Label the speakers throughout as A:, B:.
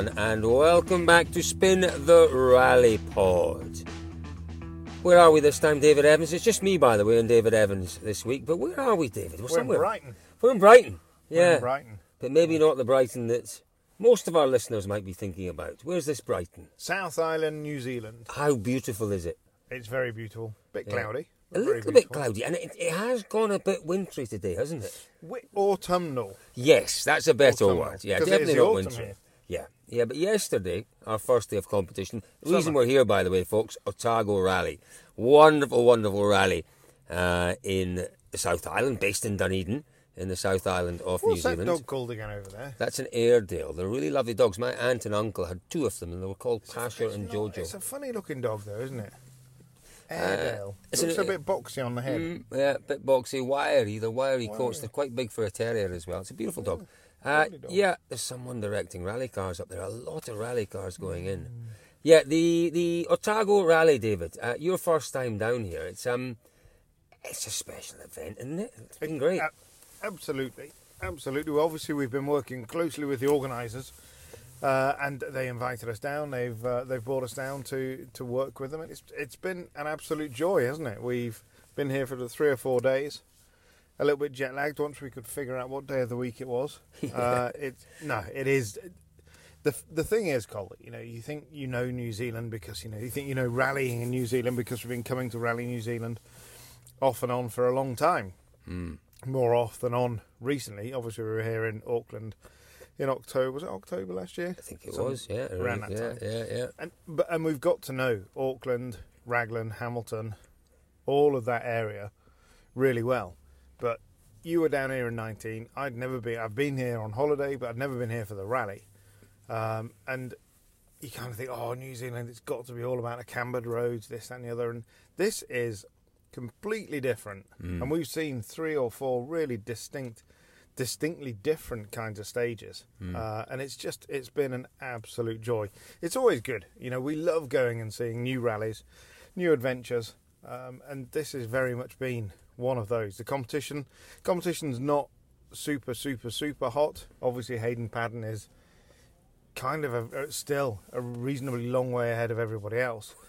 A: Everyone, and welcome back to Spin the Rally Pod. Where are we this time, David Evans? It's just me, by the way, and David Evans this week. But where are we, David?
B: We're
A: somewhere.
B: in Brighton.
A: We're in Brighton.
B: We're
A: Yeah,
B: in Brighton.
A: but maybe not the Brighton that most of our listeners might be thinking about. Where's this Brighton?
B: South Island, New Zealand.
A: How beautiful is it?
B: It's very beautiful. Bit
A: Yeah.
B: cloudy.
A: A little bit cloudy, and it, it has gone a bit wintry today, hasn't it?
B: Autumnal.
A: Yes, that's a better
B: Autumnal,
A: word. Yeah,
B: 'cause it is
A: definitely not wintry.
B: here.
A: Yeah, yeah. But yesterday, our first day of competition. The reason we're here, by the way, folks, Otago Rally, wonderful, wonderful rally uh, in the South Island, based in Dunedin, in the South Island of
B: What's
A: New
B: that
A: Zealand.
B: dog called again over there?
A: That's an Airedale. They're really lovely dogs. My aunt and uncle had two of them, and they were called Pasha and
B: not-
A: Jojo.
B: It's a funny looking dog, though, isn't it? Airedale.
A: it's
B: Looks
A: an-
B: a bit boxy on the head.
A: Mm, yeah, a bit boxy, wiry. The wiry coats. They're quite big for a terrier as well. It's a beautiful dog. Uh, yeah, there's someone directing rally cars up there. A lot of rally cars going in.
B: Mm.
A: Yeah, the the Otago Rally, David. Uh, your first time down here. It's um, it's a special event, isn't it? It's been great.
B: A- absolutely. Absolutely. Well, obviously, we've been working closely with the organisers. Uh, and they invited us down. They've uh, they've brought us down to, to work with them, and it's it's been an absolute joy, hasn't it? We've been here for the three or four days, a little bit jet lagged once we could figure out what day of the week it was. uh, it no, it is. The, the thing is, Colin, you know, you think you know New Zealand because you know you think you know rallying in New Zealand because we've been coming to Rally New Zealand off and on for a long time. More off than on recently. Obviously, we were here in Auckland in October. Was it October last year?
A: I think it was. Yeah,
B: around that
A: yeah,
B: time.
A: yeah, yeah.
B: And but and we've got to know Auckland, Raglan, Hamilton, all of that area really well. But you were down here in 19. I'd never been. I've been here on holiday, but I'd never been here for the rally. Um, and you kind of think, oh, New Zealand, it's got to be all about the cambered roads, this that, and the other. And this is completely different. And we've seen three or four really distinct, distinctly different kinds of stages. Uh, and it's just, it's been an absolute joy. It's always good. You know, we love going and seeing new rallies, new adventures. Um, and this has very much been one of those. The competition, competition's not super, super, super hot. Obviously, Hayden Paddon is kind of a, uh, still a reasonably long way ahead of everybody else.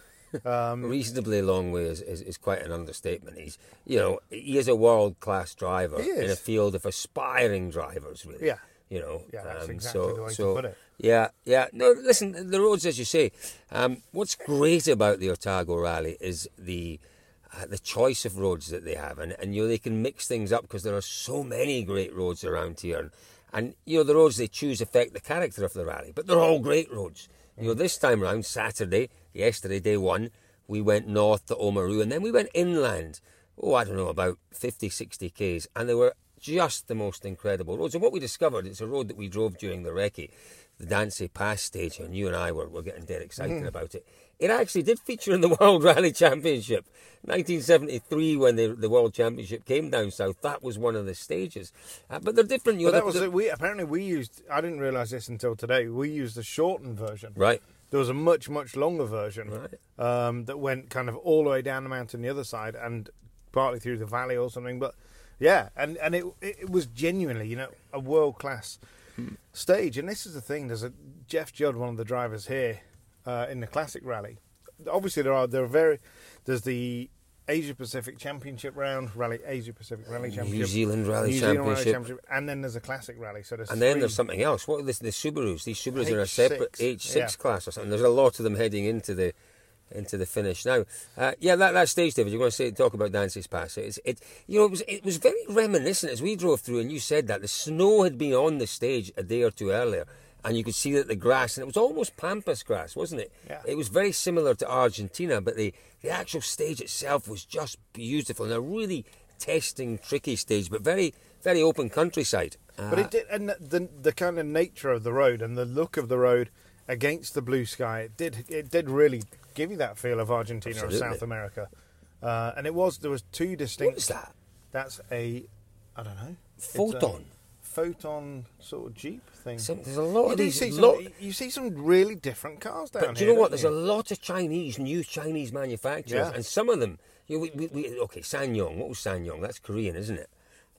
B: Um,
A: reasonably long way is, is, is quite an understatement. He's, you know, he is a world class driver in a field of aspiring drivers, really.
B: Yeah.
A: You know,
B: Yeah, that's
A: um,
B: exactly
A: so,
B: the way to put it.
A: Yeah, yeah. No, listen, the roads, as you say, um, what's great about the Otago Rally is the uh, the choice of roads that they have, and, and you know they can mix things up because there are so many great roads around here, and, and you know the roads they choose affect the character of the rally, but they're all great roads. You know, this time round, Saturday, yesterday, day one, we went north to Oamaru, and then we went inland. Oh, I don't know, about 50, 60 k's, and they were just the most incredible roads. And what we discovered, it's a road that we drove during the recce, the Dansey Pass stage, and you and I were, were getting dead excited about it. It actually did feature in the World Rally Championship. 1973, when the, the World Championship came down south, that was one of the stages. Uh, but they're different. You know,
B: that was it. We apparently we used. I didn't realise this until today. We used the shortened version.
A: Right.
B: There was a much much longer version
A: Right.
B: um, that went kind of all the way down the mountain the other side and partly through the valley or something. But yeah, and and it it, it was genuinely you know a world class stage. And this is the thing. There's a Jeff Judd, one of the drivers here uh, in the classic rally. Obviously there are there are very there's the Asia Pacific Championship round, Rally Asia Pacific Rally Championship,
A: Zealand Rally
B: New Zealand Rally
A: Championship.
B: Championship, and then there's a classic rally. So there's
A: And then there's something else. What are this, the Subarus? These Subarus are a
B: H6,
A: separate H6
B: yeah.
A: class or something. There's a lot of them heading into the into the finish now. Uh, yeah, that, that stage, David. You're going to say talk about Dansey's Pass. It's it. You know, it was it was very reminiscent as we drove through, and you said that the snow had been on the stage a day or two earlier, and you could see that the grass, and it was almost pampas grass, wasn't it?
B: Yeah.
A: It was very similar to Argentina, but the, the actual stage itself was just beautiful and a really testing, tricky stage, but very, very open countryside.
B: But it did, and the, the kind of nature of the road and the look of the road against the blue sky, it did it did really give you that feel of Argentina or South America. Uh, and it was there was two distinct.
A: What is that?
B: That's a, I don't know. A
A: Foton.
B: Photon sort of jeep thing.
A: Some, there's a lot
B: you
A: of these.
B: see some,
A: lot-
B: you see some really different cars down
A: But do you know what? There's a lot of Chinese, new Chinese manufacturers,
B: Yeah.
A: and some of them, you know, we, we, we, okay, SsangYong. What was SsangYong? That's Korean, isn't it?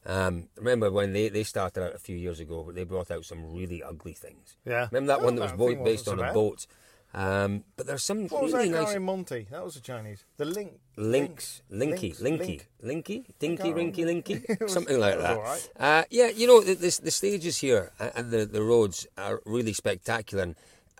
A: Um, remember when they, they started out a few years ago, but they brought out some really ugly things.
B: Yeah.
A: Remember that one that was
B: that
A: based on a boat? Um, but there's some
B: What was
A: really
B: that car
A: nice
B: in Monty? That was a Chinese. The Link.
A: links, linky,
B: Links,
A: linky,
B: Link.
A: linky, dinky, rinky, linky,
B: was-
A: something like that.
B: all right.
A: Uh, yeah, you know the, the, the stages here and the, the roads are really spectacular. And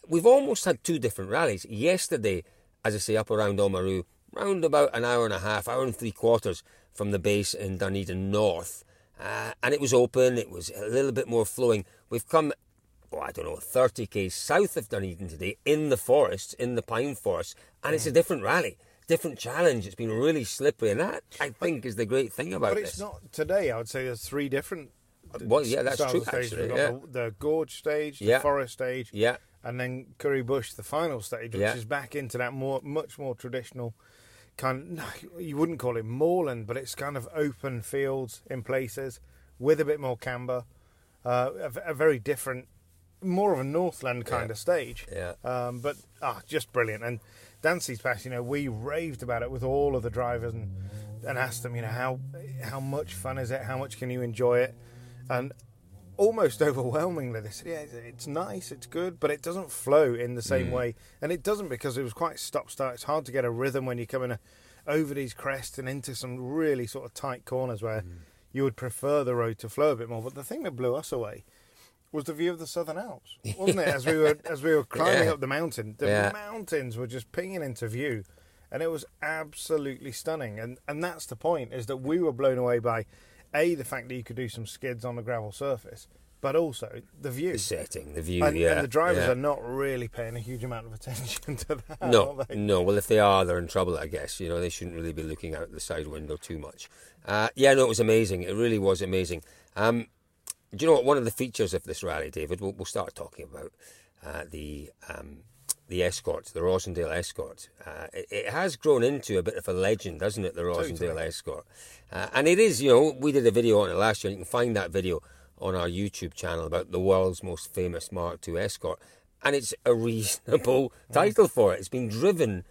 A: we've almost had two different rallies. Yesterday, as I say, up around Oamaru, round about an hour and a half, hour and three quarters from the base in Dunedin North, uh, and it was open. It was a little bit more flowing. We've come oh, I don't know, 30k south of Dunedin today in the forest, in the pine forest, and it's a different rally, different challenge. It's been really slippery, and that I think is the great thing about
B: But it's
A: this.
B: not today. I would say there's three different.
A: Well, yeah, that's true,
B: of
A: actually, yeah.
B: the, the gorge stage, the
A: Yeah.
B: forest stage,
A: Yeah,
B: and then Kuri Bush, the final stage, which
A: Yeah.
B: is back into that more, much more traditional kind. no, You wouldn't call it moorland, but it's kind of open fields in places with a bit more camber, uh, a, a very different, more of a Northland kind
A: Yeah.
B: of stage.
A: Yeah.
B: Um, but ah, just brilliant. And Dansey's Pass, you know, we raved about it with all of the drivers and and asked them, you know, how how much fun is it? How much can you enjoy it? And almost overwhelmingly, they said, yeah, it's- it's nice, it's good, but it doesn't flow in the same way. And it doesn't because it was quite stop start. It's hard to get a rhythm when you're coming over these crests and into some really sort of tight corners where you would prefer the road to flow a bit more. But the thing that blew us away was the view of the Southern Alps, wasn't it? As we were as we were climbing
A: Yeah.
B: up the mountain, the
A: Yeah.
B: mountains were just pinging into view, and it was absolutely stunning. And and that's the point is that we were blown away by a the fact that you could do some skids on the gravel surface, but also the view.
A: the setting, the view,
B: And,
A: yeah.
B: and the drivers
A: yeah.
B: are not really paying a huge amount of attention to that.
A: No, no. Well, if they are, they're in trouble, I guess. You know, they shouldn't really be looking out the side window too much. Uh, yeah, no, it was amazing. It really was amazing. Um, do you know what? One of the features of this rally, David, we'll, we'll start talking about uh, the um, the escort, the Rossendale escort. Uh, it, it has grown into a bit of a legend, hasn't it? The Rossendale
B: Totally.
A: escort, uh, and it is. You know, we did a video on it last year. and You can find that video on our YouTube channel about the world's most famous Mark II escort, and it's a reasonable title for it. It's been driven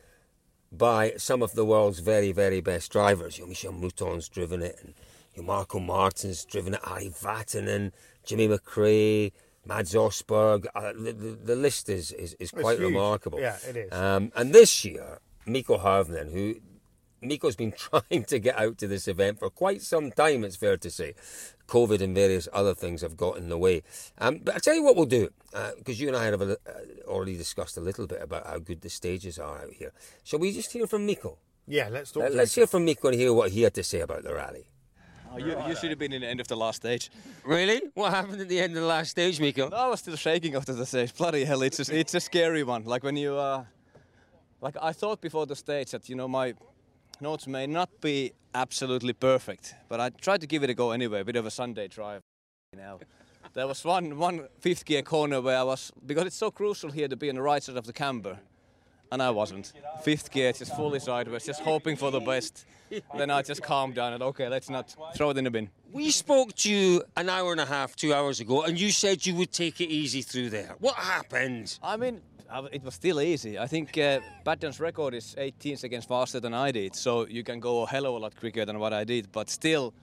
A: by some of the world's very, very best drivers. You know, Michèle Mouton's driven it, and you know, Markko Märtin's driven it, Ari Vatanen, Jimmy McRae, Mads Østberg. Uh, the, the, the list is, is, is quite remarkable.
B: Yeah, it is.
A: Um, and this year, Mikko Hirvonen, who Mikko's been trying to get out to this event for quite some time, it's fair to say. COVID and various other things have got in the way. Um, but I'll tell you what we'll do, because you and I have a, uh, already discussed a little bit about how good the stages are out here. Shall we just hear from Mikko?
B: Yeah, let's talk.
A: Uh, let's hear from Mikko and hear what he had to say about the rally.
C: Oh, you, you should have been in the end of the last stage.
A: Really? What happened at the end of the last stage,
C: Mikko? I was still shaking after the stage. Bloody hell, it's a, it's a scary one. Like when you, uh, like I thought before the stage that you know my notes may not be absolutely perfect, but I tried to give it a go anyway. A bit of a Sunday drive. You know, there was one one fifth gear corner where I was because it's so crucial here to be on the right side of the camber, and I wasn't. Fifth gear, just fully sideways, just hoping for the best. then I just calmed down and okay, let's not throw it in the bin.
A: We spoke to you an hour and a half, two hours ago, and you said you would take it easy through there. What happened?
C: I mean, it was still easy. I think uh, Paddon's record is 18 seconds faster than I did, so you can go a hell of a lot quicker than what I did. But still,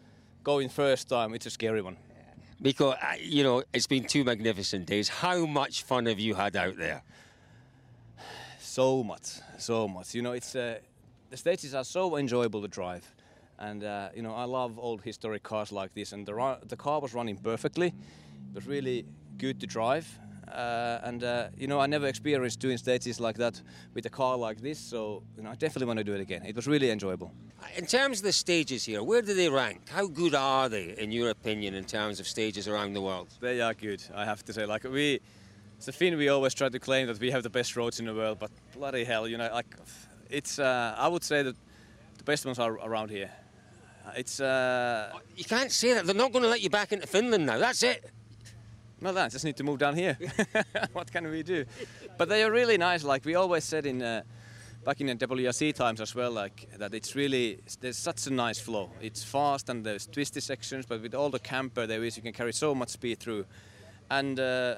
C: going first time, it's a scary one.
A: Because, uh, you know, it's been two magnificent days. How much fun have you had out there?
C: So much, so much. You know, it's uh, the stages are so enjoyable to drive, and uh, you know, I love old historic cars like this. And the ru- the car was running perfectly. It was really good to drive. Uh, and uh, you know, I never experienced doing stages like that with a car like this, so you know, I definitely want to do it again. It was really enjoyable.
A: In terms of the stages here, where do they rank? How good are they, in your opinion, in terms of stages around the world?
C: They are good, I have to say. Like we, As a thing we always try to claim that we have the best roads in the world, but bloody hell, you know, like it's. Uh, I would say that the best ones are around here. It's. Uh,
A: You can't say that. They're not going to let you back into Finland now. That's it.
C: no, I just need to move down here. what can we do? But they are really nice. Like we always said in. Uh, back in the WRC times as well, like that it's really there's such a nice flow. It's fast and there's twisty sections, but with all the camper there is, you can carry so much speed through, and uh,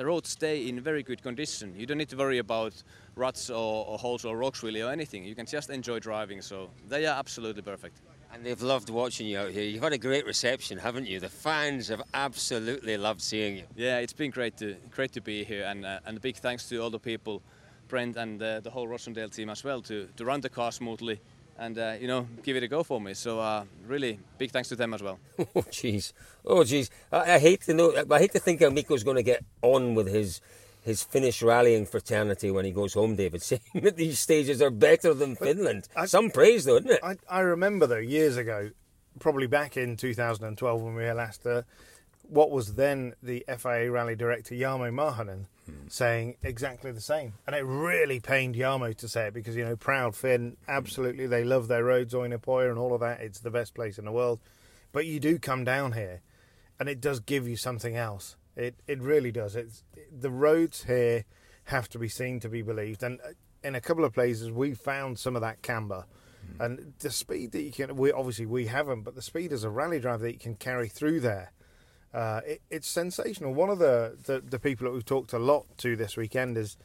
C: the roads stay in very good condition. You don't need to worry about ruts or, or holes or rocks really or anything. You can just enjoy driving. So they are absolutely perfect.
A: And they've loved watching you out here. You've had a great reception, haven't you? The fans have absolutely loved seeing you.
C: Yeah, it's been great to great to be here, and uh, and a big thanks to all the people, Brent and uh, the whole Rossendale team as well, to to run the car smoothly, and uh, you know give it a go for me. So uh, really big thanks to them as well.
A: Oh, jeez. Oh, jeez. I, I hate to know. I hate to think how Mikko's going to get on with his his Finnish rallying fraternity when he goes home, David, saying that these stages are better than Finland.
B: I-
A: Some praise, though, isn't it?
B: I, I remember though years ago, probably back in 2012 when we were last, uh, what was then the FIA rally director Jarmo Mahonen saying exactly the same, and it really pained Jarmo to say it because you know proud Finn, absolutely they love their roads, Ouninpohja and all of that. It's the best place in the world, but you do come down here, and it does give you something else. It it really does. It's the roads here have to be seen to be believed, and uh, in a couple of places we found some of that camber. And the speed that you can, we obviously we haven't, but the speed as a rally driver that you can carry through there, uh, it, it's sensational. One of the, the the people that we've talked a lot to this weekend is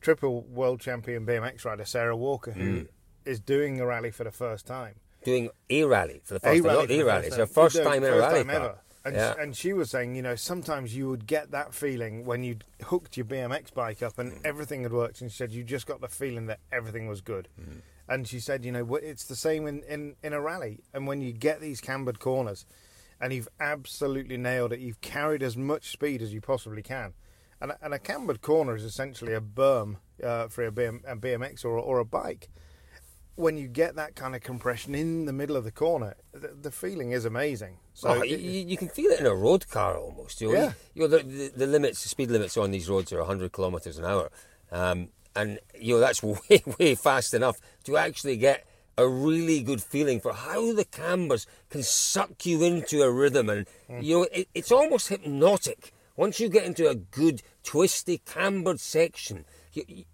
B: triple world champion BMX rider Sarah Walker, who is doing the rally for the first time.
A: Doing e rally for the first
B: A
A: time.
B: rally
A: Not
B: for
A: a
B: the
A: rally. It's her first time a
B: first time ever. And,
A: yeah.
B: and she was saying, you know, sometimes you would get that feeling when you hooked your BMX bike up
A: Mm.
B: and everything had worked. And she said you just got the feeling that everything was good.
A: Mm.
B: And she said, you know, it's the same in, in, in a rally. And when you get these cambered corners and you've absolutely nailed it, you've carried as much speed as you possibly can. And a, and a cambered corner is essentially a berm uh, for a, BM, a BMX or, or a bike when you get that kind of compression in the middle of the corner, the, the feeling is amazing. So
A: oh, you,
B: it-
A: you you can feel it in a road car almost. You know,
B: Yeah.
A: you know the, the, the limits, the speed limits on these roads are 100 kilometres an hour, um, and you know that's way way fast enough to actually get a really good feeling for how the cambers can suck you into a rhythm, and
B: Mm.
A: you know it, it's almost hypnotic once you get into a good twisty cambered section. You, you,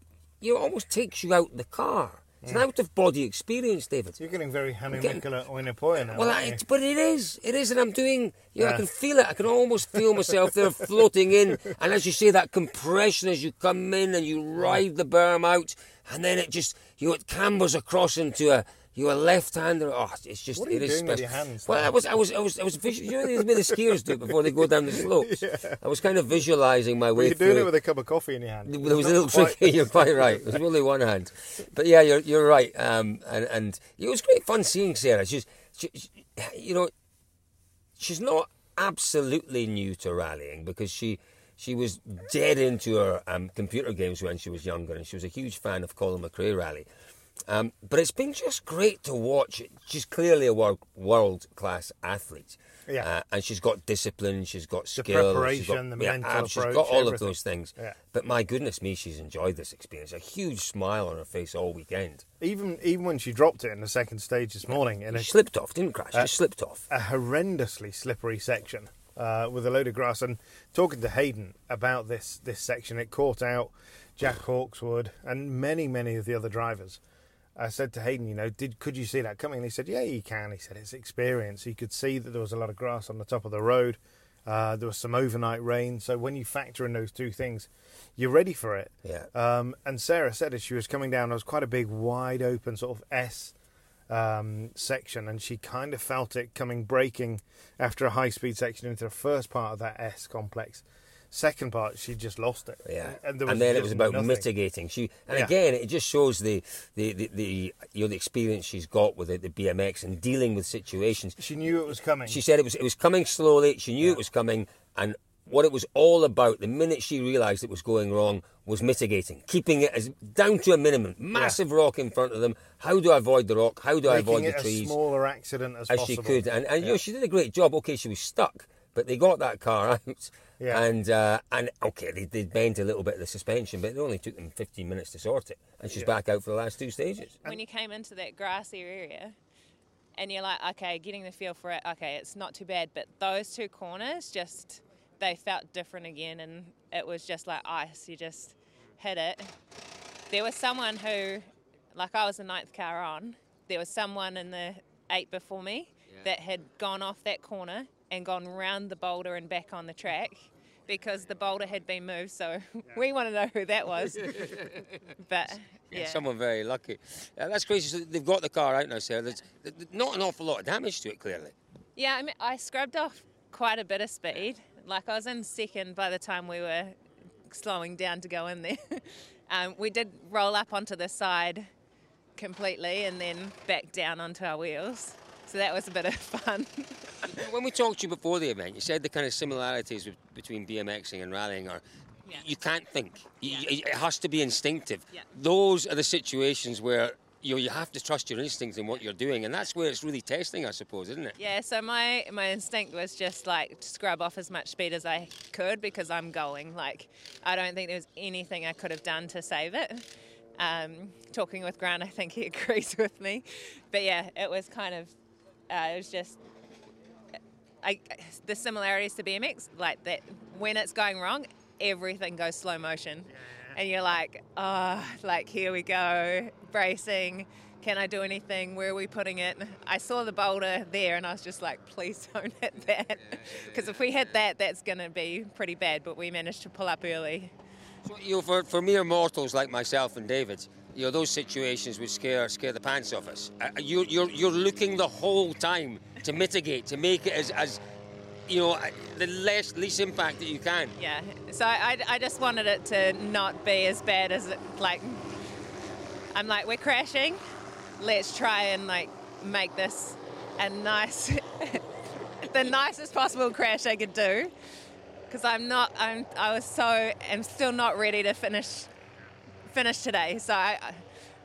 A: it almost takes you out the car. It's an out of body experience, David.
B: you're getting very
A: getting-
B: Mikkola Ouninpohja now.
A: Well, I, but it is, it is, and I'm doing. You know, I
B: ah.
A: can feel it. I can almost feel myself there floating in, and as you say, that compression as you come in and you ride the berm out, and then it just you know, it cambers across into a you a left hander. Oh, it's just
B: What are you
A: it is
B: doing with
A: special.
B: your hands
A: Well? I was, I was, I was, I was. Visual, you know, the way the skiers do it before they go down the slopes. I was kind of visualising my way
B: You're doing it with a cup of coffee in your hand.
A: There was a little
B: quite-
A: trick. You're quite right. It was only one hand, but yeah, you're you're right. Um, and and it was great fun seeing Sarah. She's, she, she, you know, she's not absolutely new to rallying because she she was dead into her um, computer games when she was younger, and she was a huge fan of Colin McRae rally. Um, but it's been just great to watch. She's clearly a world world class athlete.
B: Yeah.
A: Uh, and she's got discipline, she's got skill, she's got,
B: preparation, the mental
A: ab- she's
B: approach,
A: got all of those things.
B: Yeah.
A: But my goodness me, she's enjoyed this experience. A huge smile on her face all weekend.
B: Even even when she dropped it in the second stage this morning in a,
A: She slipped off, didn't crash.
B: Uh,
A: she slipped off.
B: a horrendously slippery section uh, with a load of grass. And talking to Hayden about this this section, it caught out Jack Hawkeswood and many many of the other drivers. I said to Hayden, you know, did could you see that coming? And he said, yeah, you can. He said it's experience. He could see that there was a lot of grass on the top of the road. Uh, there was some overnight rain, so when you factor in those two things, you're ready for it.
A: Yeah.
B: Um, and Sarah said as she was coming down, there was quite a big, wide open sort of S um, section, and she kind of felt it coming braking after a high speed section into the first part of that S complex. Second part, she just lost it.
A: Yeah,
B: and,
A: and,
B: there was
A: then it was about
B: nothing.
A: mitigating. She and
B: Yeah.
A: again, it just shows the the, the, the you know the experience she's got with the, the BMX and dealing with situations.
B: She knew it was coming.
A: She said it was it was coming slowly. She knew it was coming, and what it was all about the minute she realised it was going wrong was mitigating, keeping it as down to a minimum. Massive rock in front of them. How do I avoid the rock? How do I avoid
B: it
A: the
B: a
A: trees?
B: smaller accident as,
A: as she could. And, and you know, she did a great job. Okay, she was stuck, but they got that car out.
B: Yeah.
A: And uh, and okay, they they bent a little bit of the suspension, but it only took them 15 minutes to sort it, and she's back out for the last two stages.
D: when you came into that grassy area and you're like, okay, getting the feel for it, okay, it's not too bad. But those two corners just, they felt different again. And it was just like ice. You just hit it. There was someone who, like I was the ninth car on, there was someone in the eight before me that had gone off that corner and gone round the boulder and back on the track because the boulder had been moved. So we want to know who that was. but yeah.
A: Someone very lucky. Uh, that's crazy. So they've got the car out now, so There's th- th- not an awful lot of damage to it, clearly.
D: Yeah, I mean, I scrubbed off quite a bit of speed. Like I was in second by the time we were slowing down to go in there. um, we did roll up onto the side completely and then back down onto our wheels. So that was a bit of fun.
A: When we talked to you before the event, you said the kind of similarities with, between BMXing and rallying are
D: Yeah.
A: you can't think. You-
D: Yeah.
A: It has to be instinctive.
D: Yeah.
A: Those are the situations where you, you have to trust your instincts in what you're doing, and that's where it's really testing, I suppose, isn't it?
D: yeah, so my, my instinct was just like to scrub off as much speed as I could because I'm going. Like, I don't think there was anything I could have done to save it. Um, talking with Grant, I think he agrees with me. But yeah, it was kind of, uh, it was just I, the similarities to BMX, like that when it's going wrong, everything goes slow motion. And you're like, oh, like here we go, bracing. Can I do anything? Where are we putting it? I saw the boulder there and I was just like, please don't hit that. Because if we hit that, that's going to be pretty bad. But we managed to pull up early.
A: So, you know, for, for mere mortals like myself and David, you know, those situations would scare scare the pants off us. Uh, you're, you're, you're looking the whole time to mitigate, to make it as, as you know, uh, the less least impact that you can.
D: Yeah. So I, I just wanted it to not be as bad as it, like, I'm like, we're crashing. Let's try and like make this a nice, the nicest possible crash I could do. Because I'm not, I'm, I was so, I'm still not ready to finish, finish today. So I,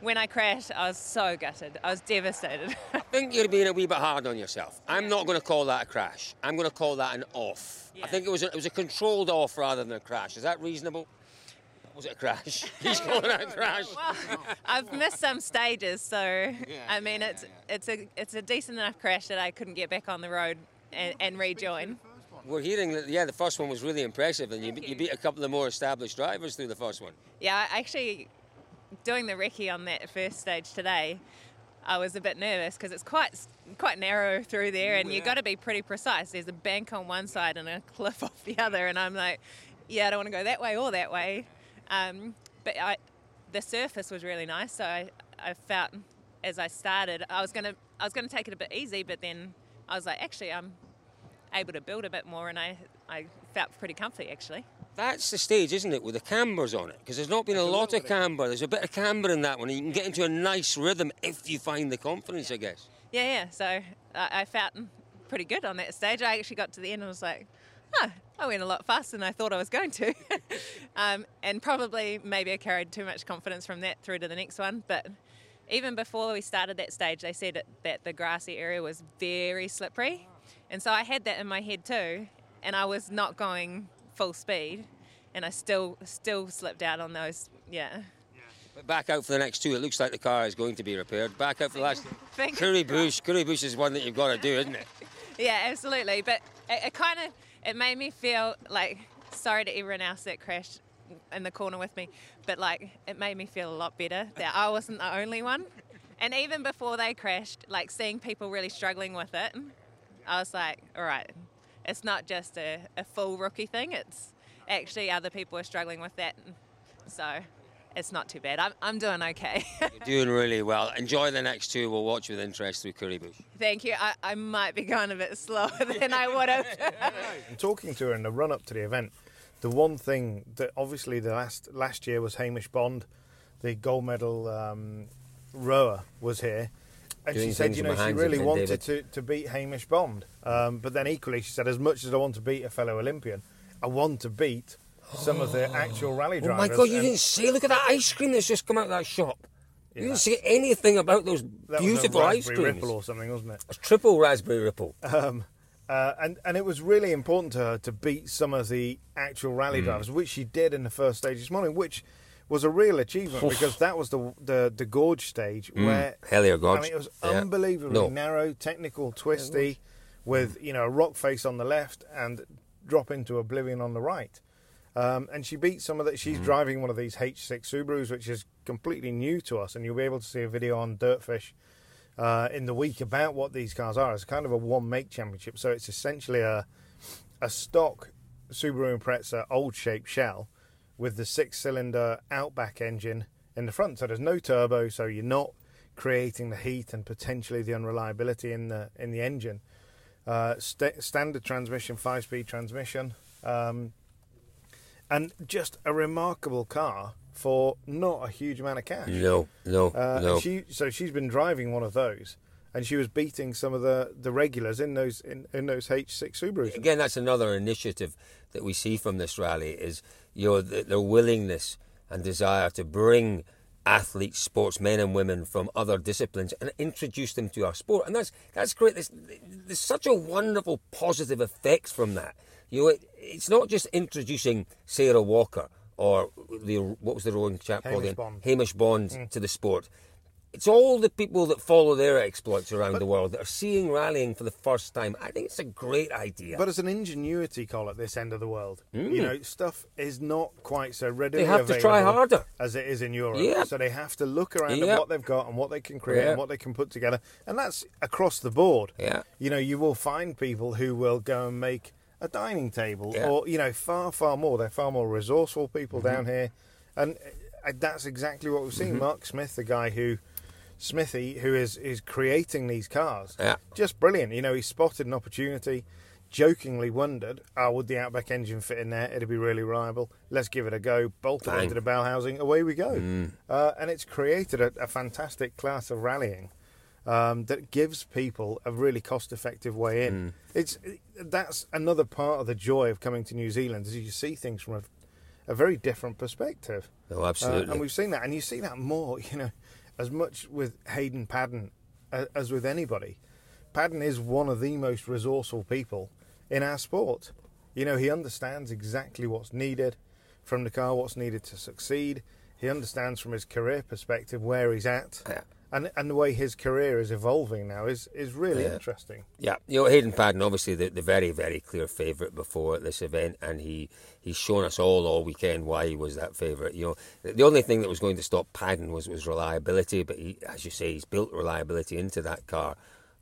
D: when I crashed, I was so gutted. I was devastated.
A: I think you're being a wee bit hard on yourself. I'm not going to call that a crash. I'm going to call that an off. I think it was a, it was a controlled off rather than a crash. Is that reasonable? Was it a crash? He's calling it a crash.
D: Well, I've missed some stages, so I mean it's it's a it's a decent enough crash that I couldn't get back on the road and, and rejoin.
A: We're hearing that, yeah, the first one was really impressive, and you, you beat a couple of more established drivers through the first one.
D: Yeah, actually doing the recce on that first stage today. I was a bit nervous because it's quite quite narrow through there, and you've got to be pretty precise. There's a bank on one side and a cliff off the other, and I'm like, yeah, I don't want to go that way or that way. Um, but I, the surface was really nice, so I, I felt as I started, I was gonna I was gonna take it a bit easy, but then I was like, actually, I'm able to build a bit more, and I I felt pretty comfy actually.
A: That's the stage, isn't it, with the cambers on it? Because there's not been a lot of camber. There's a bit of camber in that one, and you can get into a nice rhythm if you find the confidence, I guess.
D: Yeah, yeah. So I, I felt pretty good on that stage. I actually got to the end and was like, oh, I went a lot faster than I thought I was going to. um, and probably maybe I carried too much confidence from that through to the next one. But even before we started that stage, they said that, that the grassy area was very slippery. And so I had that in my head too. And I was not going full speed. And I still still slipped out on those. Yeah.
A: But back out for the next two. It looks like the car is going to be repaired. Back out for the last.
D: Fingers
A: Kuri Bush. Kuri Bush is one that you've got to do, isn't it?
D: Yeah, absolutely. But it, it kind of it made me feel like sorry to everyone else that crashed in the corner with me, but like it made me feel a lot better that I wasn't the only one. And even before they crashed, like seeing people really struggling with it, I was like, all right, it's not just a, a full rookie thing. It's actually other people are struggling with that. So it's not too bad. I'm, I'm doing okay.
A: You're doing really well. Enjoy the next two. We'll watch with interest through Kuri Bush.
D: Thank you. I, I might be going a bit slower than I would have.
B: And talking to her in the run up to the event, the one thing that obviously the last last year was Hamish Bond, the gold medal um, rower, was here. And she said, you know, she really wanted to, to beat Hamish Bond. Um, but then equally, she said, as much as I want to beat a fellow Olympian, I want to beat some of the actual rally drivers.
A: Oh my God! You
B: And
A: didn't see, Look at that ice cream that's just come out of that shop. You
B: Yeah.
A: didn't see anything about those
B: that was a
A: beautiful ice
B: raspberry
A: creams.
B: ripple or something, wasn't it?
A: It's triple raspberry ripple.
B: Uh, and and it was really important to her to beat some of the actual
A: Mm.
B: rally drivers, which she did in the first stage this morning, which was a real achievement because that was the the, the gorge stage where
A: Hellier Gorge.
B: I mean, it was
A: Mm. Yeah.
B: unbelievably
A: No.
B: narrow, technical, twisty, with you know a rock face on the left and drop into oblivion on the right. Um, and she beat some of that.
A: Mm.
B: She's driving one of these H6 Subarus, which is completely new to us, and you'll be able to see a video on Dirtfish uh, in the week about what these cars are. It's kind of a one make championship, so it's essentially a a stock Subaru Impreza old shape shell with the six cylinder Outback engine in the front. So there's no turbo, so you're not creating the heat and potentially the unreliability in the in the engine. Uh, st- standard transmission, five speed transmission, um, and just a remarkable car for not a huge amount of cash.
A: No, no,
B: Uh,
A: no.
B: she so she's been driving one of those, and she was beating some of the, the regulars in those in, in those H6 Subarus.
A: Again, that's another initiative that we see from this rally is you know the, their willingness and desire to bring athletes, sportsmen and women from other disciplines and introduce them to our sport, and that's that's great. There's, there's such a wonderful positive effects from that. You know, it, it's not just introducing Sarah Walker or the what was the rowing chap called?
B: Hamish? Bond.
A: Hamish Bond mm. to the sport. It's all the people that follow their exploits around the world that are seeing rallying for the first time. I think it's a great idea.
B: But it's an ingenuity call at this end of the world. You know, stuff is not quite so readily
A: Mm. They have to try
B: available
A: harder.
B: as it is in Europe.
A: Yeah.
B: So they have to look around
A: Yeah.
B: at what they've got and what they can create
A: Yeah.
B: and what they can put together. And that's across the board.
A: Yeah.
B: You know, you will find people who will go and make a dining table
A: Yeah.
B: or, you know, far, far more. They're far more resourceful people
A: Mm-hmm.
B: down here. And uh, that's exactly what we've seen. Mark Smith, the guy who. Smithy, who is is creating these cars,
A: Yeah.
B: just brilliant. You know, he spotted an opportunity, jokingly wondered, oh, would the Outback engine fit in there? It'd be really reliable. Let's give it a go. Bolted
A: Bang.
B: into the bell housing, away we go.
A: Mm.
B: Uh, and it's created a, a fantastic class of rallying um, that gives people a really cost-effective way in.
A: Mm.
B: It's that's another part of the joy of coming to New Zealand is you see things from a, a very different perspective.
A: Oh,
B: Uh,
A: absolutely.
B: and we've seen that, and you see that more, you know, as much with Hayden Paddon as with anybody. Paddon is one of the most resourceful people in our sport. You know, he understands exactly what's needed from the car, what's needed to succeed. He understands from his career perspective where he's at. And, and the way his career is evolving now is, is really
A: Yeah.
B: interesting.
A: Yeah, you know Hayden Paddon, obviously the, the very very clear favourite before this event, and he he's shown us all all weekend why he was that favourite. You know, the, the only thing that was going to stop Paddon was was reliability, but he, as you say, he's built reliability into that car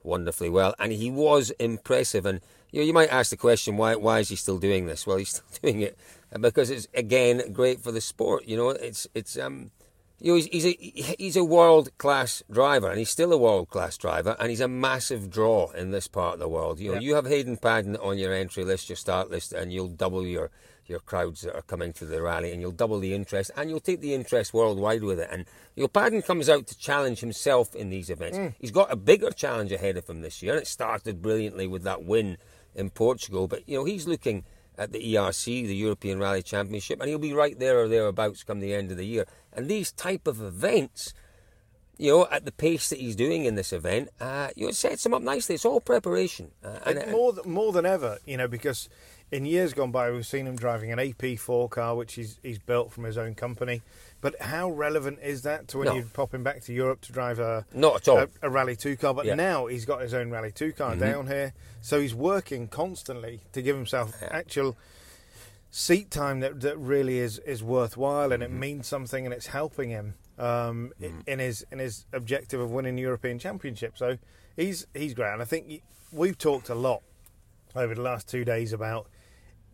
A: wonderfully well, and he was impressive. And you know, you might ask the question, why why is he still doing this? Well, he's still doing it because it's again great for the sport. You know, it's it's um. You know, he's, he's a he's a world class driver, and he's still a world class driver, and he's a massive draw in this part of the world. You know,
B: Yeah.
A: you have Hayden Paddon on your entry list, your start list, and you'll double your your crowds that are coming to the rally, and you'll double the interest, and you'll take the interest worldwide with it. And you know, Paddon comes out to challenge himself in these events. Mm. He's got a bigger challenge ahead of him this year, and it started brilliantly with that win in Portugal. But you know, he's looking at the ERC, the European Rally Championship, and he'll be right there or thereabouts come the end of the year. And these type of events, you know, at the pace that he's doing in this event, uh, you know, it sets him up nicely. It's all preparation. Uh, and,
B: And more th- more than ever, you know, because in years gone by we've seen him driving an AP4 car, which he's he's built from his own company. But how relevant is that to when
A: No.
B: you're popping back to Europe to drive a
A: Not at all.
B: a, a Rally Two car? But
A: Yeah. Mm-hmm.
B: now he's got his own Rally Two car down here, so he's working constantly to give himself actual seat time that, that really is, is worthwhile and it
A: Mm-hmm.
B: means something and it's helping him um,
A: Mm.
B: in his in his objective of winning the European Championship. So he's he's great, and I think we've talked a lot over the last two days about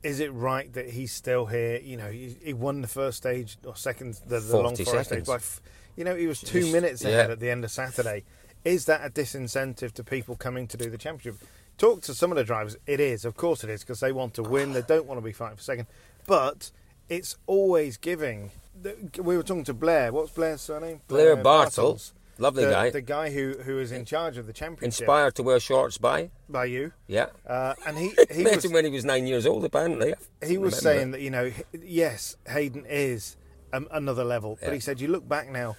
B: is it right that he's still here? You know, he, he won the first stage or second the, the long
A: 40
B: forest stage by, f- you know, he was two
A: Just-
B: minutes ahead
A: yeah.
B: at the end of Saturday. Is that a disincentive to people coming to do the championship? Talk to some of the drivers. It is, of course, it is, because they want to win. They don't want to be fighting for second. But it's always giving. We were talking to Blair. What's Blair's surname?
A: Blair Bartle.
B: Bartels.
A: Lovely
B: the,
A: guy.
B: The guy who, who is in charge of the championship
A: Inspired to wear shorts by.
B: by you.
A: Yeah.
B: Uh, and he, he
A: Met
B: was
A: him when he was nine years old, apparently.
B: he was saying that you know yes hayden is um, another level but he said you look back now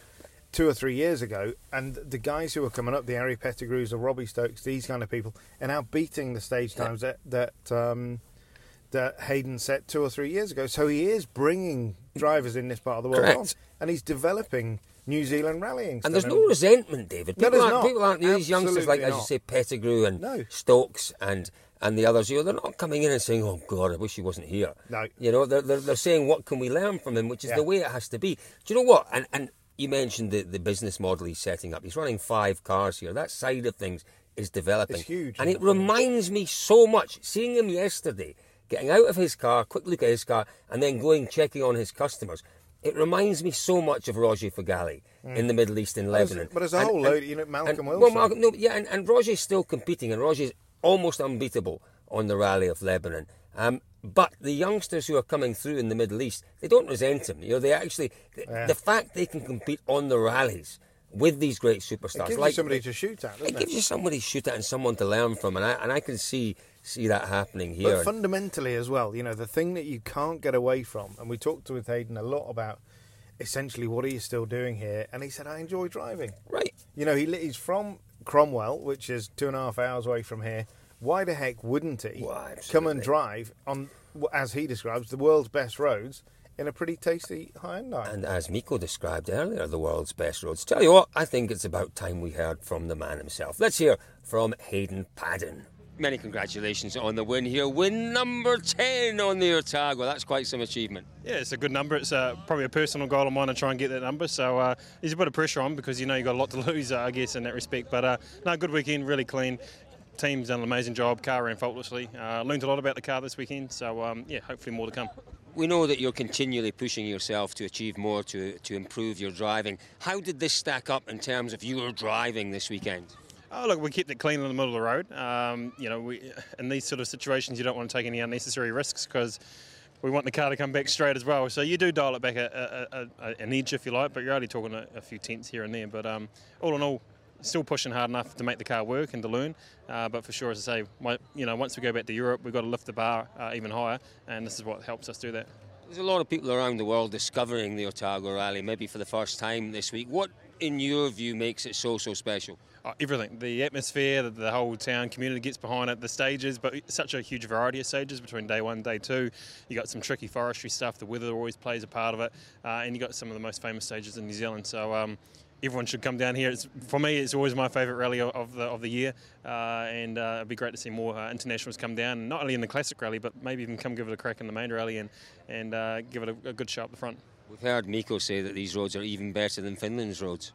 B: two or three years ago, and the guys who are coming up, the Ari Pettigrews or Robbie Stokes, these kind of people, are now beating the stage times that that um, that Hayden set two or three years ago. So he is bringing drivers in this part of the world
A: Correct.
B: on, and he's developing New Zealand rallying.
A: And there's no resentment, David.
B: No,
A: People
B: there's
A: aren't,
B: not.
A: people aren't these youngsters like,
B: Absolutely
A: as you say, Pettigrew and
B: No.
A: Stokes and and the others. You know, they're not coming in and saying, "Oh God, I wish he wasn't here."
B: No.
A: You know, they're, they're, they're saying, "What can we learn from him?" Which is
B: Yeah.
A: the way it has to be. Do you know what? And and you mentioned the, the business model he's setting up. He's running five cars here. That side of things is developing.
B: It's huge,
A: And it
B: it?
A: reminds me so much seeing him yesterday, getting out of his car, quick look at his car, and then going checking on his customers. It reminds me so much of Roger Feghali in the Middle East in Lebanon.
B: but there's a whole load, you know, Malcolm
A: and,
B: Wilson.
A: Well, Malcolm, no, yeah, and, and Roger's still competing, and Roger's almost unbeatable on the Rally of Lebanon. Um, but the youngsters who are coming through in the Middle East, they don't resent him. You know, they actually, the,
B: Yeah.
A: the fact they can compete on the rallies with these great superstars,
B: It gives
A: like
B: you somebody to shoot at, doesn't
A: it
B: it?
A: gives you somebody to shoot at and someone to learn from, and I and I can see see that happening here.
B: But fundamentally as well, you know, the thing that you can't get away from, and we talked with Hayden a lot about essentially what are you still doing here, and he said, I enjoy driving.
A: right.
B: You know, he, he's from Cromwell, which is two and a half hours away from here. Why the heck wouldn't he
A: Well,
B: come and drive on, as he describes, the world's best roads in a pretty tasty Hyundai?
A: And as Mikko described earlier, the world's best roads. Tell you what, I think it's about time we heard from the man himself. Let's hear from Hayden Paddon. Many congratulations on the win here. Win number 10 on the Otago. That's quite some achievement.
E: Yeah, it's a good number. It's uh, probably a personal goal of mine to try and get that number. So uh, there's a bit of pressure on because you know you've got a lot to lose, uh, I guess, in that respect. But uh, no, good weekend, really clean. Team's done an amazing job. Car ran faultlessly. Uh, learned a lot about the car this weekend. So um, yeah, hopefully more to come.
A: We know that you're continually pushing yourself to achieve more, to, to improve your driving. How did this stack up in terms of your driving this weekend?
E: Oh, look, we kept it clean in the middle of the road. Um, you know, we, in these sort of situations, you don't want to take any unnecessary risks because we want the car to come back straight as well. So you do dial it back a, a, a, an edge if you like, but you're only talking a, few tenths here and there. But um, all in all, still pushing hard enough to make the car work and to learn. Uh, but for sure, as I say, my, you know, once we go back to Europe, we've got to lift the bar uh, even higher, and this is what helps us do that.
A: There's a lot of people around the world discovering the Otago Rally, maybe for the first time this week. What, in your view, makes it so, so special?
E: Uh, everything the atmosphere the, the whole town community gets behind it the stages but such a huge variety of stages between day one day two. You got some tricky forestry stuff the weather always plays a part of it uh, and you got some of the most famous stages in new zealand. So um, everyone should come down here. It's, for me it's always my favourite rally of- the, of the year uh, and uh, it'd be great to see more uh, internationals come down not only in the classic rally but maybe even come give it a crack in the main rally and, and uh, give it a, a good show up the front.
A: We've heard Mikko say that these roads are even better than Finland's roads.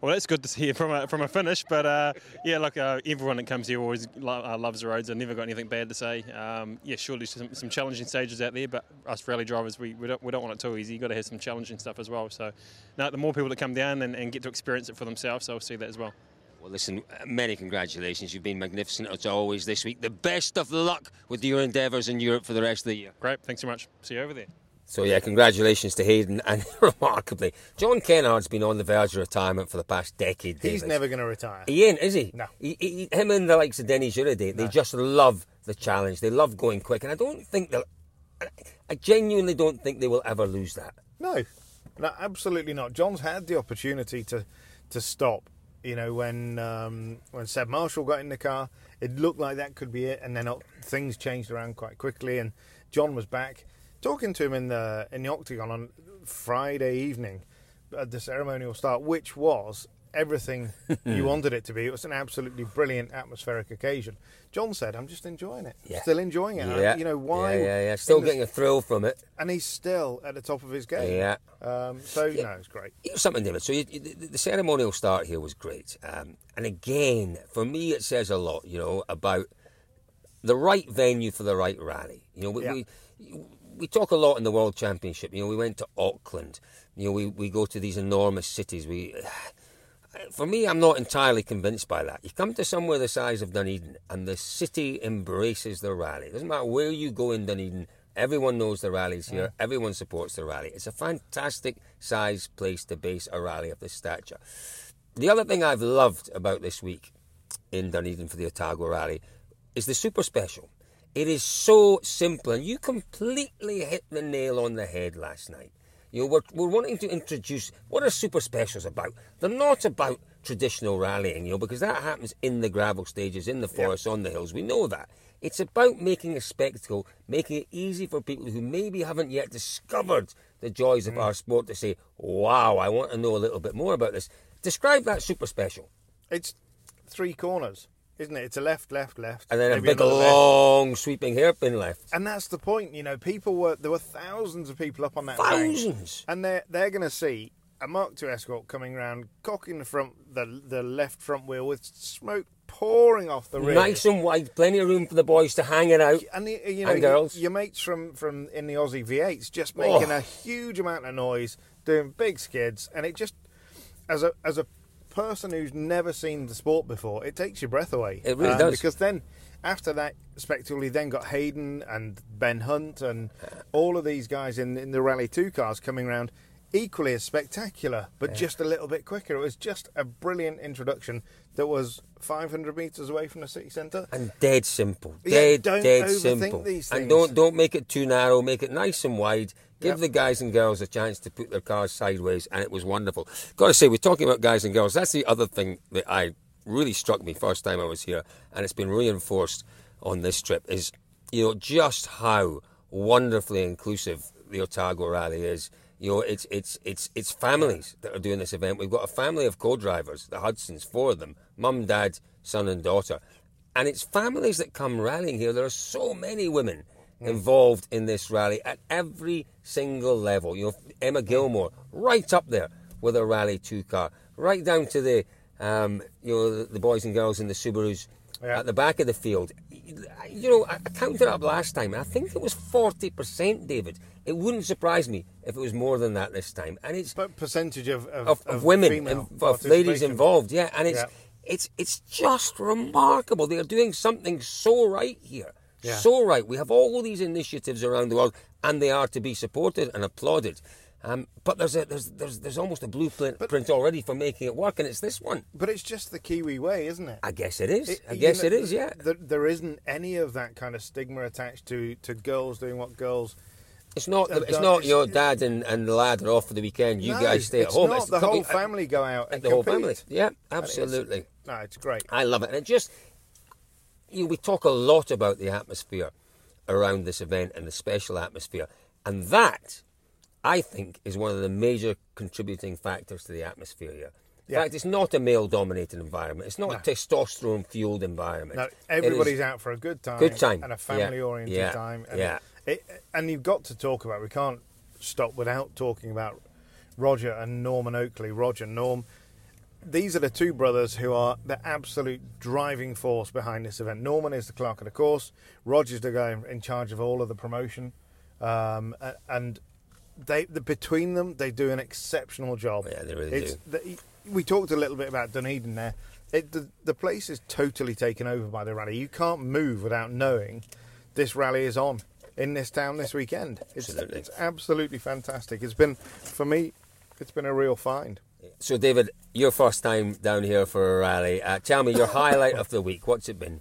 E: Well, that's good to hear from a, from a finish, but uh, yeah, look, uh, everyone that comes here always lo- uh, loves the roads. I've never got anything bad to say. Um, yeah, surely some, some challenging stages out there, but us rally drivers, we, we, don't, we don't want it too easy. You've got to have some challenging stuff as well. So, no, the more people that come down and, and get to experience it for themselves, they'll see that as well.
A: Well, listen, uh, many congratulations. You've been magnificent as always this week. The best of luck with your endeavours in Europe for the rest of the year.
E: Great, thanks so much. See you over there.
A: So, yeah, congratulations to Hayden. And remarkably, John Kennard's been on the verge of retirement for the past decade.
B: He's never going to retire.
A: He ain't, is he?
B: No.
A: He, he, him and the likes of Denny Juriday, they just love the challenge. They love going quick. And I don't think they'll. I- genuinely don't think they will ever lose that.
B: No, no, absolutely not. John's had the opportunity to to stop. You know, when um, when Seb Marshall got in the car, it looked like that could be it, and then things changed around quite quickly, and John was back. Talking to him in the in the octagon on Friday evening at the ceremonial start, which was everything you wanted it to be. It was an absolutely brilliant atmospheric occasion. John said, "I'm just enjoying it.
A: Yeah.
B: Still enjoying it.
A: Yeah.
B: You know why?
A: Yeah, yeah, yeah. Still
B: in the-
A: getting a thrill from it.
B: and he's still at the top of his game.
A: Yeah.
B: Um, so no, it's great.
A: Here's something, different. So you, you- the, the ceremonial start here was great, um, and again, for me, it says a lot. You know about the right venue for the right rally. You know, we,
B: Yeah.
A: we we talk a lot in the World Championship. You know, we went to Auckland. You know, we, we go to these enormous cities. We, for me, I'm not entirely convinced by that. You come to somewhere the size of Dunedin, and the city embraces the rally. It doesn't matter where you go in Dunedin. Everyone knows the rally's here. Everyone supports the rally. It's a fantastic size place to base a rally of this stature. The other thing I've loved about this week in Dunedin for the Otago Rally is the super special. It is so simple, and you completely hit the nail on the head last night. You know, we're, we're wanting to introduce what are super specials about. They're not about traditional rallying, you know, because that happens in the gravel stages, in the forests, on the hills. We know that. It's about making a spectacle, making it easy for people who maybe haven't yet discovered the joys of mm. our sport to say, wow, I want to know a little bit more about this. Describe that super special.
B: It's three corners, isn't it? It's a left, left, left,
A: And then a big,
B: another left.
A: long, sweeping hairpin left.
B: And that's the point. You know, people were there were thousands of people up on that
A: Thousands.
B: and they're they're going to see a Mark II Escort coming round, cocking the front the the left front wheel with smoke pouring off the rear.
A: Nice and wide, plenty of room for the boys to hang it out.
B: And the, you know,
A: And girls.
B: your mates from, from in the Aussie V8s just making
A: Oh.
B: a huge amount of noise, doing big skids, and it just, as a as a person who's never seen the sport before, it takes your breath away. Um,
A: It really does.
B: Because then, after that spectacle, you then got Hayden and Ben Hunt and all of these guys in in the Rally Two cars coming around. Equally as spectacular, but just a little bit quicker. It was just a brilliant introduction that was 500 metres away from the city centre.
A: and dead simple.
B: Yeah,
A: Dead,
B: don't
A: dead simple. And don't don't make it too narrow. Make it nice and wide. Give
B: Yep.
A: the guys and girls a chance to put their cars sideways, and it was wonderful. Got to say, we're talking about guys and girls. That's the other thing that I really struck me first time I was here, and it's been reinforced on this trip. Is you know just how wonderfully inclusive the Otago Rally is. You know, it's it's it's it's families that are doing this event. We've got a family of co-drivers, the Hudsons, four of them, mum, dad, son, and daughter, and it's families that come rallying here. There are so many women involved in this rally at every single level. You know, Emma Gilmour, right up there with a Rally Two car, right down to the um, you know the, the boys and girls in the Subarus
B: Yeah.
A: at the back of the field. You know, I counted up last time. I think it was forty percent, David. It wouldn't surprise me if it was more than that this time. And it's
B: But percentage of of,
A: of, of women, and of ladies involved, yeah. And it's
B: Yeah.
A: it's it's just remarkable. They are doing something so right here,
B: Yeah.
A: so right. We have all these initiatives around the world, and they are to be supported and applauded. Um, but there's a there's there's there's almost a blueprint print already for making it work, and it's this one.
B: But it's just the Kiwi way, isn't it?
A: I guess it is.
B: It-
A: I guess
B: know,
A: it is. Yeah.
B: There, there isn't any of that kind of stigma attached to, to girls doing what girls.
A: It's not. It's
B: done-
A: not
B: it's-
A: your dad and, and the lad are off for the weekend. You
B: No,
A: guys stay at
B: it's
A: home.
B: Not.
A: It's
B: the whole
A: company-
B: family go out and
A: the whole family. Yeah,
B: And it's-
A: absolutely.
B: No, it's great.
A: I love it, and it just you know, we talk a lot about the atmosphere around this event and the special atmosphere, and that I think is one of the major contributing factors to the atmosphere here. In
B: Yeah.
A: fact, it's not a male-dominated environment. It's not a testosterone-fueled environment.
B: No, everybody's out for a good time.
A: Good time.
B: And a family-oriented
A: Yeah.
B: time. And
A: Yeah.
B: It, and you've got to talk about. We can't stop without talking about Roger and Norman Oakley. Roger, Norm. These are the two brothers who are the absolute driving force behind this event. Norman is the clerk of the course. Roger's the guy in charge of all of the promotion, um, and they the, between them they do an exceptional job.
A: Yeah, they really
B: it's, The, we talked a little bit about Dunedin there. It, the, the place is totally taken over by the rally. You can't move without knowing this rally is on in this town this weekend. It's,
A: Absolutely.
B: it's absolutely fantastic. It's been for me, it's been a real find.
A: So, David, your first time down here for a rally. Uh, tell me your highlight of the week. What's it been?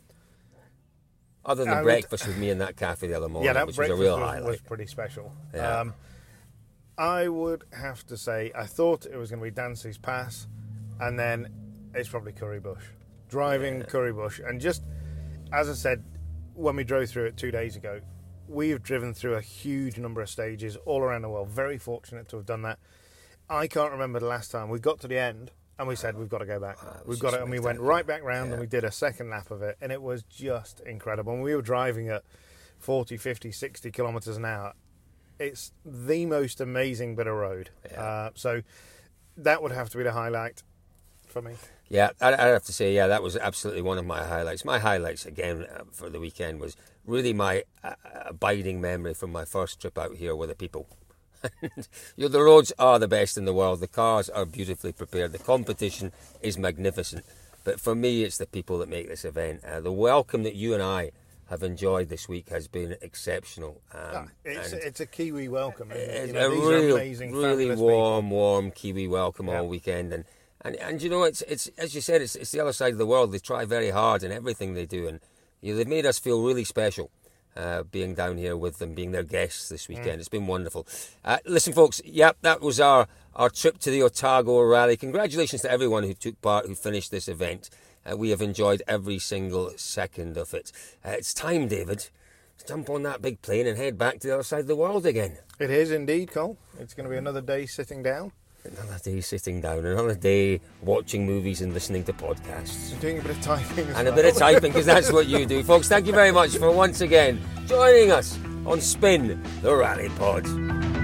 A: Other than
B: I would-
A: breakfast with me in that cafe the other morning,
B: yeah, that
A: which was a
B: breakfast
A: real
B: was,
A: highlight.
B: was pretty special.
A: Yeah.
B: Um, I would have to say I thought it was going to be Dansey's Pass, and then it's probably Kuri Bush. Driving Kuri Bush, and just as I said when we drove through it two days ago, we've driven through a huge number of stages all around the world. Very fortunate to have done that. I can't remember the last time we got to the end and we said we've got to go back.
A: Ah,
B: we've got it, and we went right back round
A: Yeah.
B: and we did a second lap of it, and it was just incredible. And we were driving at 40, 50, 60 kilometres an hour. It's the most amazing bit of road.
A: Yeah.
B: Uh, so that would have to be the highlight for me.
A: Yeah, I, I have to say, yeah, that was absolutely one of my highlights. My highlights again uh, for the weekend was really my uh, abiding memory from my first trip out here with the people. you know, the roads are the best in the world. The cars are beautifully prepared. The competition is magnificent. But for me, it's the people that make this event. Uh, the welcome that you and I have enjoyed this week has been exceptional. Um,
B: It's, it's a Kiwi welcome.
A: it's
B: You know,
A: a real,
B: amazing,
A: really warm, warm Kiwi welcome
B: Yeah.
A: all weekend, and, and and you know it's it's as you said, it's it's the other side of the world. They try very hard in everything they do, and you know, they've made us feel really special. uh, being down here with them, being their guests this weekend. It's been wonderful. Uh, listen, folks, yep, that was our, our trip to the Otago Rally. Congratulations to everyone who took part, who finished this event. Uh, we have enjoyed every single second of it. Uh, it's time, David, to jump on that big plane and head back to the other side of the world again.
B: It is indeed, Cole. It's going to be another day sitting down.
A: Another day sitting down, another day watching movies and listening to podcasts.
B: And doing a bit of typing
A: and a bit of typing because that's what you do. Folks, thank you very much for once again joining us on Spin the Rally Pod.